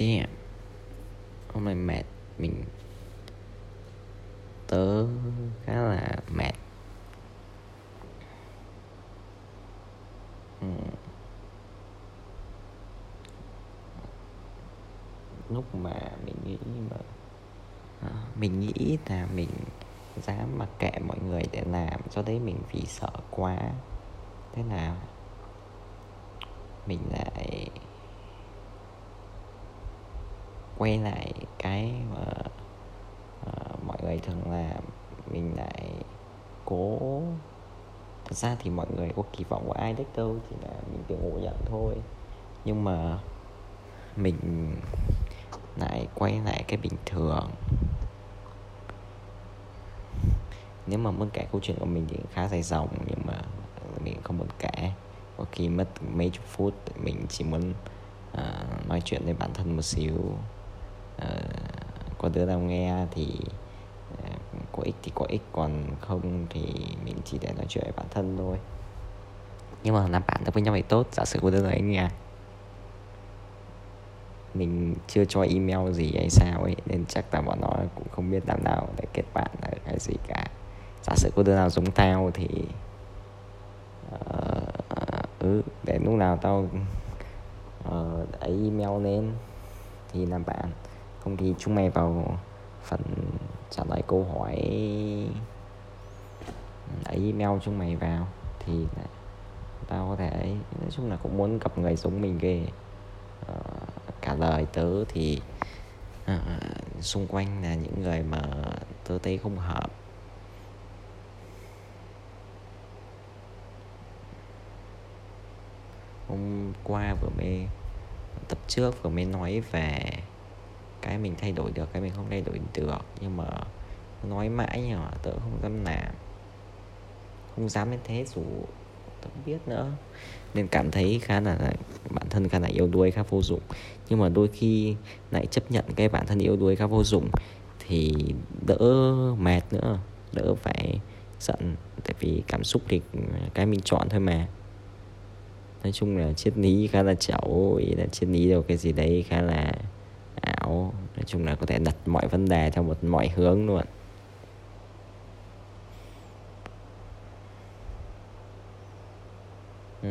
Damn Hôm nay mệt Mình Tớ khá là mệt. Ừ. Lúc mà mình nghĩ mà à, Mình nghĩ là mình dám mặc kệ mọi người để làm cho đấy mình vì sợ quá. Thế là mình lại quay lại cái mà uh, mọi người thường làm mình lại cố. Thật ra thì mọi người có kỳ vọng của ai đấy đâu chỉ là mình tự ngộ nhận thôi. Nhưng mà mình lại quay lại cái bình thường. Nếu mà muốn kể câu chuyện của mình thì khá dài dòng nhưng mà mình không muốn kể. Có khi mất mấy chục phút mình chỉ muốn uh, nói chuyện với bản thân một xíu. Ờ, có đứa nào nghe thì ờ, có ích thì có ích còn không thì mình chỉ để nói chuyện với bản thân thôi. Nhưng mà làm bạn được với nhau thì tốt giả sử có đứa nào ấy nghe. Mình chưa cho email gì hay sao ấy nên chắc là bọn nó cũng không biết làm nào để kết bạn ở cái gì cả. Giả sử có đứa nào giống tao thì uh, ừ để lúc nào tao uh, ấy email lên thì làm bạn không thì chúng mày vào phần trả lời câu hỏi ấy email chúng mày vào thì tao có thể nói chung là cũng muốn gặp người giống mình ghê. Ờ, cả lời tớ thì uh, xung quanh là những người mà tớ thấy không hợp. Hôm qua vừa mới tập trước vừa mới nói về cái mình thay đổi được, cái mình không thay đổi được. Nhưng mà nói mãi nhưng mà tớ không dám làm. Không dám đến thế dù tớ không biết nữa. Nên cảm thấy khá là bản thân khá là yêu đuối, khá vô dụng. Nhưng mà đôi khi lại chấp nhận cái bản thân yêu đuối, khá vô dụng thì đỡ mệt nữa. Đỡ phải giận, tại vì cảm xúc thì cái mình chọn thôi mà. Nói chung là triết lý khá là chậu ý là triết lý đâu, cái gì đấy khá là ảo. Nói chung là có thể đặt mọi vấn đề theo một mọi hướng luôn. Ừ.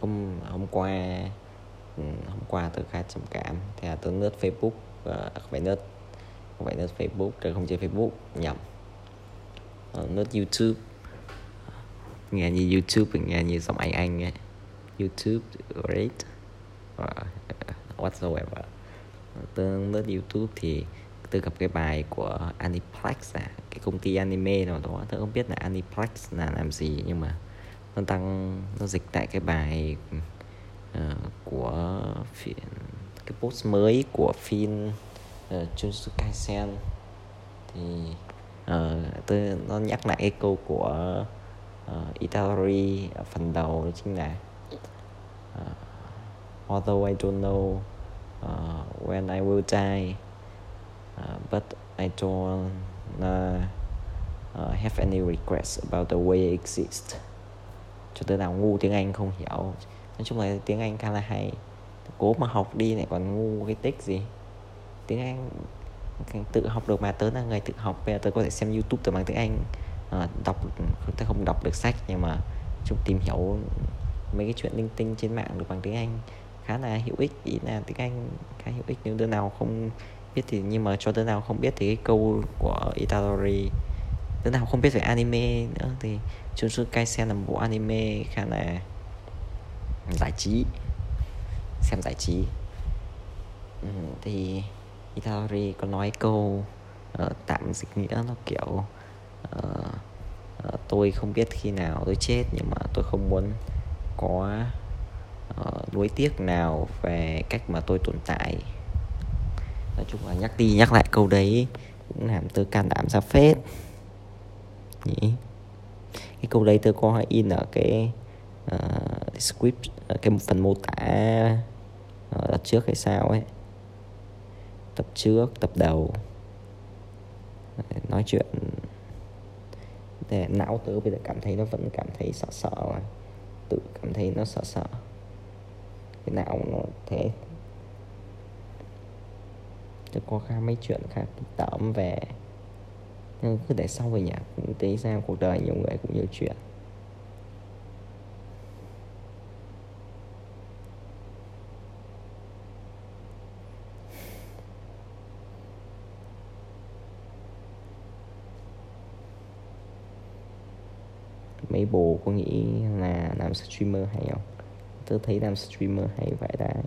hôm hôm qua hmm, hôm qua tôi khá trầm cảm. Thì là tôi lướt facebook uh, không phải lướt không phải lướt facebook tôi không chơi facebook nhầm. Ờ, Nứt YouTube nghe như YouTube nghe như giọng Anh Anh ấy. YouTube great. Uh, whatsoever tương lướt YouTube thì tôi gặp cái bài của Aniplex à cái công ty anime nào đó. Tôi không biết là Aniplex là làm gì nhưng mà nó tăng nó dịch tại cái bài uh, của phim cái post mới của phim uh, ờ, Jujutsu Kaisen. Thì uh, tôi nó nhắc lại cái câu của Ờ, uh, Italy ở phần đầu đó chính là uh, although I don't know uh, when I will die uh, but I don't uh, uh, have any regrets about the way I exist. Cho tới nào ngu tiếng Anh không hiểu. Nói chung là tiếng Anh khá là hay. Cố mà học đi lại còn ngu cái tích gì. Tiếng Anh tự học được mà tớ là người tự học. Bây giờ tớ có thể xem youtube từ bằng tiếng anh à, đọc tôi không đọc được sách nhưng mà chúng tìm hiểu mấy cái chuyện linh tinh trên mạng được bằng tiếng anh khá là hữu ích. Ý là tiếng anh khá hữu ích nếu đứa nào không biết thì nhưng mà cho đứa nào không biết thì cái câu của Itadori đứa nào không biết về anime nữa thì Jujutsu Kaisen là một bộ anime khá là giải trí xem giải trí. Ừ, thì Itadori có nói câu uh, tạm dịch nghĩa nó kiểu uh, Ờ, tôi không biết khi nào tôi chết nhưng mà tôi không muốn có ờ, uh, nuối tiếc nào về cách mà tôi tồn tại. Nói chung là nhắc đi nhắc lại câu đấy cũng làm tôi can đảm ra phết. Nhỉ? Cái câu đấy tôi có in ở cái uh, script cái phần mô tả uh, trước hay sao ấy. Tập trước tập đầu. Nói chuyện thể não tớ bây giờ cảm thấy nó vẫn cảm thấy sợ sợ mà. Tự cảm thấy nó sợ sợ. Cái não nó thế. Tôi có khá mấy chuyện khá tởm về. Nhưng cứ để sau về nhà cũng thấy ra cuộc đời nhiều người cũng nhiều chuyện. Mấy bồ có nghĩ là làm streamer hay không? Tôi thấy làm streamer hay vậy đấy.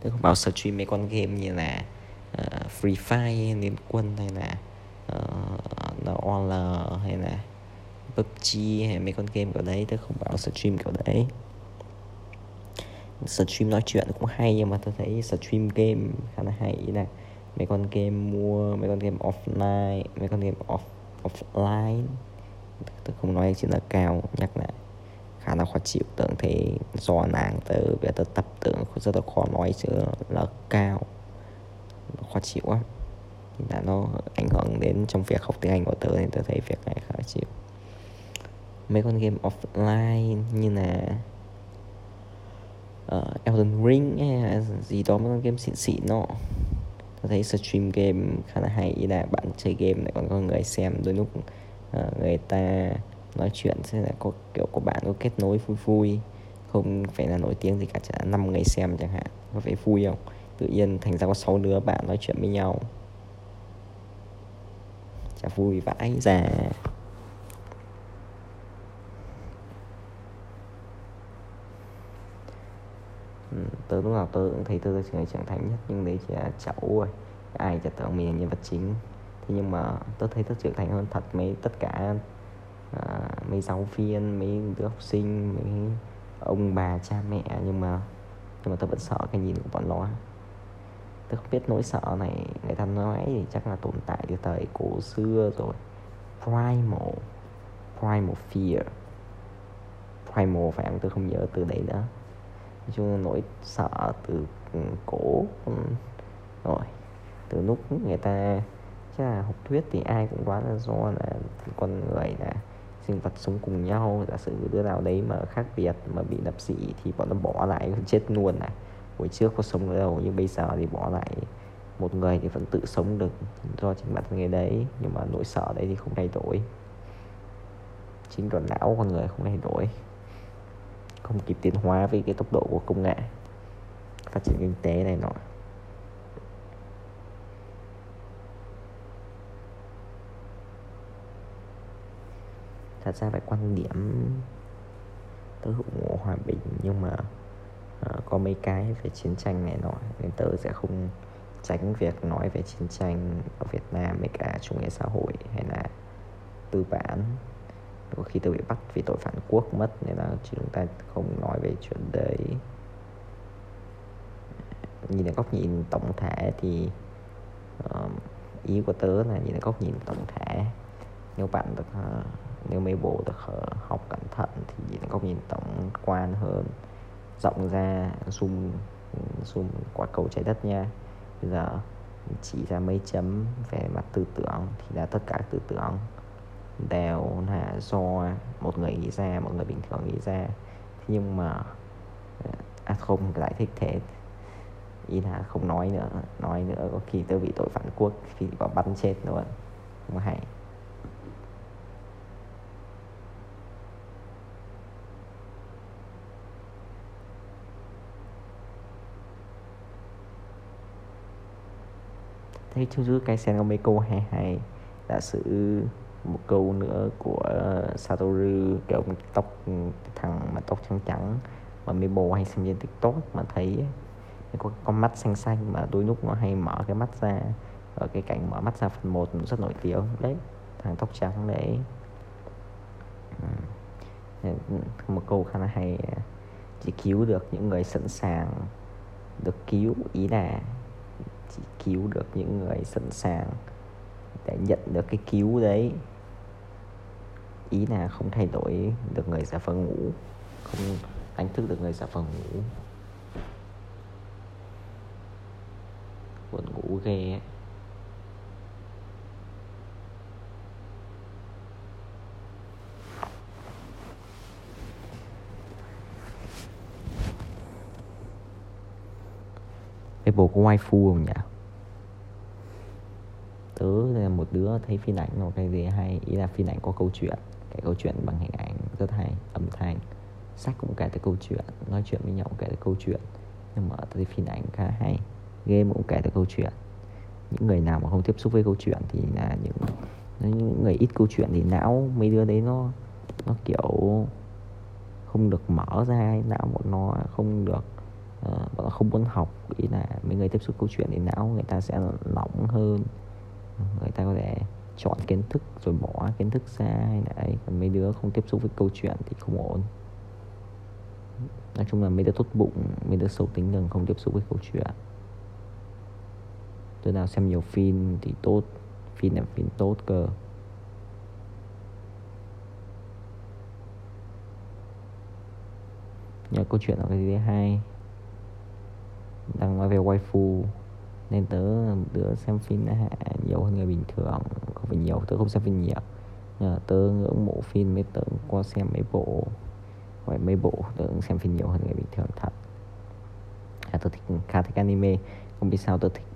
Tôi không bảo stream mấy con game như là uh, Free Fire Liên Quân hay là ờ, uh, OL hay là PUBG hay mấy con game kiểu đấy. Tôi không bảo stream kiểu đấy. Stream nói chuyện cũng hay nhưng mà tôi thấy stream game khá là hay. Ý là mấy con game mua mấy con game offline mấy con game off offline tôi không nói chuyện là cao nhắc lại. Khá là khó chịu tưởng thì do nàng từ về tôi tập tưởng rất là khó nói chứ là cao. Khó chịu quá. Là nó ảnh hưởng đến trong việc học tiếng Anh của tớ nên tớ thấy việc này khá chịu. Mấy con game offline như là uh, Elden Ring hay là gì đó mấy con game xịn xịn nó tôi thấy stream game khá là hay ý là bạn chơi game lại còn có người xem đôi lúc Ờ, người ta nói chuyện sẽ là có kiểu của bạn có kết nối vui vui không phải là nổi tiếng gì cả chả năm người xem chẳng hạn có phải vui không? Tự nhiên thành ra có sáu đứa bạn nói chuyện với nhau. Chả vui vãi già ừ, tớ lúc nào tớ cũng thấy tớ là người trưởng thành nhất nhưng đấy chỉ là cháu rồi ai chả tưởng mình là nhân vật chính thế nhưng mà tớ thấy tớ trưởng thành hơn thật mấy tất cả à, mấy giáo viên mấy đứa học sinh mấy ông bà cha mẹ nhưng mà nhưng mà tớ vẫn sợ cái nhìn của bọn nó. Tôi không biết nỗi sợ này người ta nói thì chắc là tồn tại từ thời cổ xưa rồi. Primal primal fear. Primal phải không tôi không nhớ từ đấy nữa. Nói chung là nỗi sợ từ cổ ừ, rồi từ lúc người ta chắc là học thuyết thì ai cũng đoán là do là con người là sinh vật sống cùng nhau. Giả sử đứa nào đấy mà khác biệt, mà bị lập dị thì bọn nó bỏ lại, chết luôn này hồi trước có sống ở đâu, nhưng bây giờ thì bỏ lại. Một người thì vẫn tự sống được do chính bản thân người đấy, nhưng mà nỗi sợ đấy thì không thay đổi. Chính đoạn não con người không thay đổi. Không kịp tiến hóa với cái tốc độ của công nghệ. Phát triển kinh tế này nọ. Thật ra về quan điểm tôi ủng hộ hòa bình nhưng mà uh, có mấy cái về chiến tranh này nọ nên tớ sẽ không tránh việc nói về chiến tranh ở Việt Nam với cả chủ nghĩa xã hội hay là tư bản. Có khi tôi bị bắt vì tội phản quốc mất nên là chúng ta không nói về chuyện đấy. Nhìn ở góc nhìn tổng thể thì uh, ý của tớ là nhìn ở góc nhìn tổng thể. Nếu bạn được uh, nếu mấy bộ được học cẩn thận thì nhìn góc nhìn tổng quan hơn. Rộng ra, zoom zoom quả cầu trái đất nha. Bây giờ chỉ ra mấy chấm về mặt tư tưởng thì là tất cả tư tưởng đều là do một người nghĩ ra, một người bình thường nghĩ ra. Thế nhưng mà à, à không, giải thích thế. Ý là không nói nữa nói nữa có khi tôi bị tội phản quốc thì có bắn chết luôn không hay. Thế trong giữa cái sen có mấy câu hay hay. Giả sử một câu nữa của ờ, Satoru, kiểu tóc ừ, thằng mà tóc trắng trắng mà mấy bồ hay xem trên tiktok mà thấy có con mắt xanh xanh mà đôi lúc nó hay mở cái mắt ra, ở cái cảnh mở mắt ra phần 1 rất nổi tiếng. Đấy, thằng tóc trắng đấy. Ừ. Một câu khá là hay ờ, chỉ cứu được những người sẵn sàng, được cứu ý là chỉ cứu được những người sẵn sàng để nhận được cái cứu đấy ý là không thay đổi được người giả vờ ngủ, không đánh thức được người giả vờ ngủ buồn ngủ ghê ấy. Apple có waifu không nhỉ? Tớ là một đứa thấy phim ảnh một cái gì hay, ý là phim ảnh có câu chuyện, cái câu chuyện bằng hình ảnh rất hay, âm thanh. Sách cũng kể tới câu chuyện, nói chuyện với nhau cũng kể tới câu chuyện, nhưng mà tôi thấy phim ảnh khá hay, game cũng kể tới câu chuyện. Những người nào mà không tiếp xúc với câu chuyện thì là những những người ít câu chuyện thì não mấy đứa đấy nó nó kiểu không được mở ra, não bọn nó không được uh, bọn nó không muốn học ý là mấy người tiếp xúc câu chuyện thì não người ta sẽ lỏng hơn. Người ta có thể chọn kiến thức rồi bỏ kiến thức ra hay là ấy. Còn mấy đứa không tiếp xúc với câu chuyện thì không ổn. Nói chung là mấy đứa tốt bụng mấy đứa xấu tính đừng không tiếp xúc với câu chuyện. Đứa nào xem nhiều phim thì tốt phim là phim tốt cơ. Nhờ câu chuyện là cái gì hay đang nói về waifu nên tớ đứa xem phim nhiều hơn người bình thường không phải nhiều tớ không xem phim nhiều. Nhưng tớ ngưỡng mộ phim mới tớ qua xem mấy bộ. Ngoài mấy bộ tớ xem phim nhiều hơn người bình thường thật. À, tớ thích khá thích anime. Không biết sao tớ thích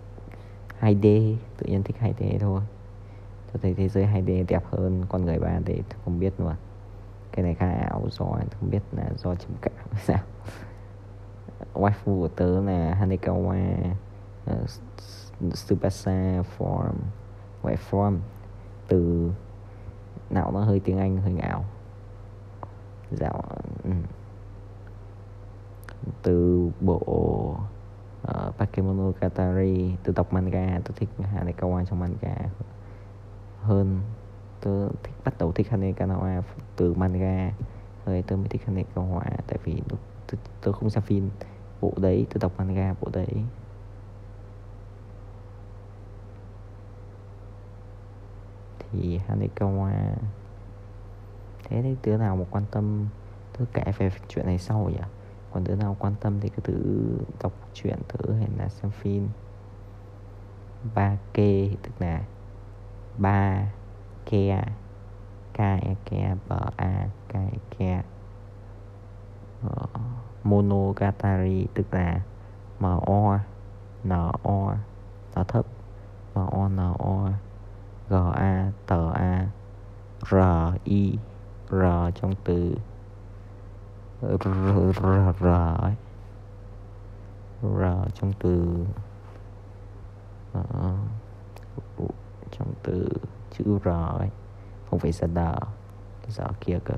2D tự nhiên thích 2D thôi. Tớ thấy thế giới 2D đẹp hơn con người 3D tớ không biết luôn. Cái này khá ảo do không biết là do trầm cảm sao waifu của tớ là Hanekawa uh, Tsubasa form gọi form từ não nó hơi tiếng Anh hơi ngạo. Dạo từ bộ ờ, uh, Bakemonogatari từ đọc manga tôi thích Hanekawa trong manga hơn. Tôi thích bắt đầu thích Hanekawa từ manga rồi tôi mới thích Hanekawa tại vì tôi, tôi, tôi không xem phim bộ đấy, tôi đọc manga bộ đấy. Thì Hanekawa, thế thì đứa nào mà quan tâm, tôi kể về chuyện này sau vậy còn đứa nào quan tâm thì cứ thử đọc truyện thử hay là xem phim. Ba k tức là ba ke k e k b a k e ke monogatari tức là m o n o nó thấp m o n o g a t a r i r trong từ r r r r trong từ uh, trong từ chữ r ấy. Không phải là đờ giờ kia cơ.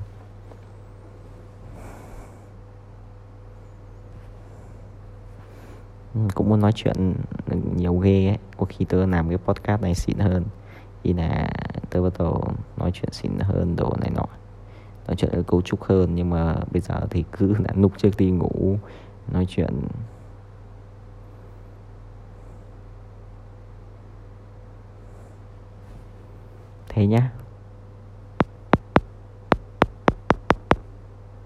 Ừ, cũng muốn nói chuyện nhiều ghê ấy. Có khi tớ làm cái podcast này xịn hơn. Thì là tớ bắt đầu nói chuyện xịn hơn, đồ này nọ. Nói chuyện cấu trúc hơn, nhưng mà bây giờ thì cứ là núp trước đi ngủ, nói chuyện. Thế nhá.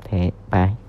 Thế, bye.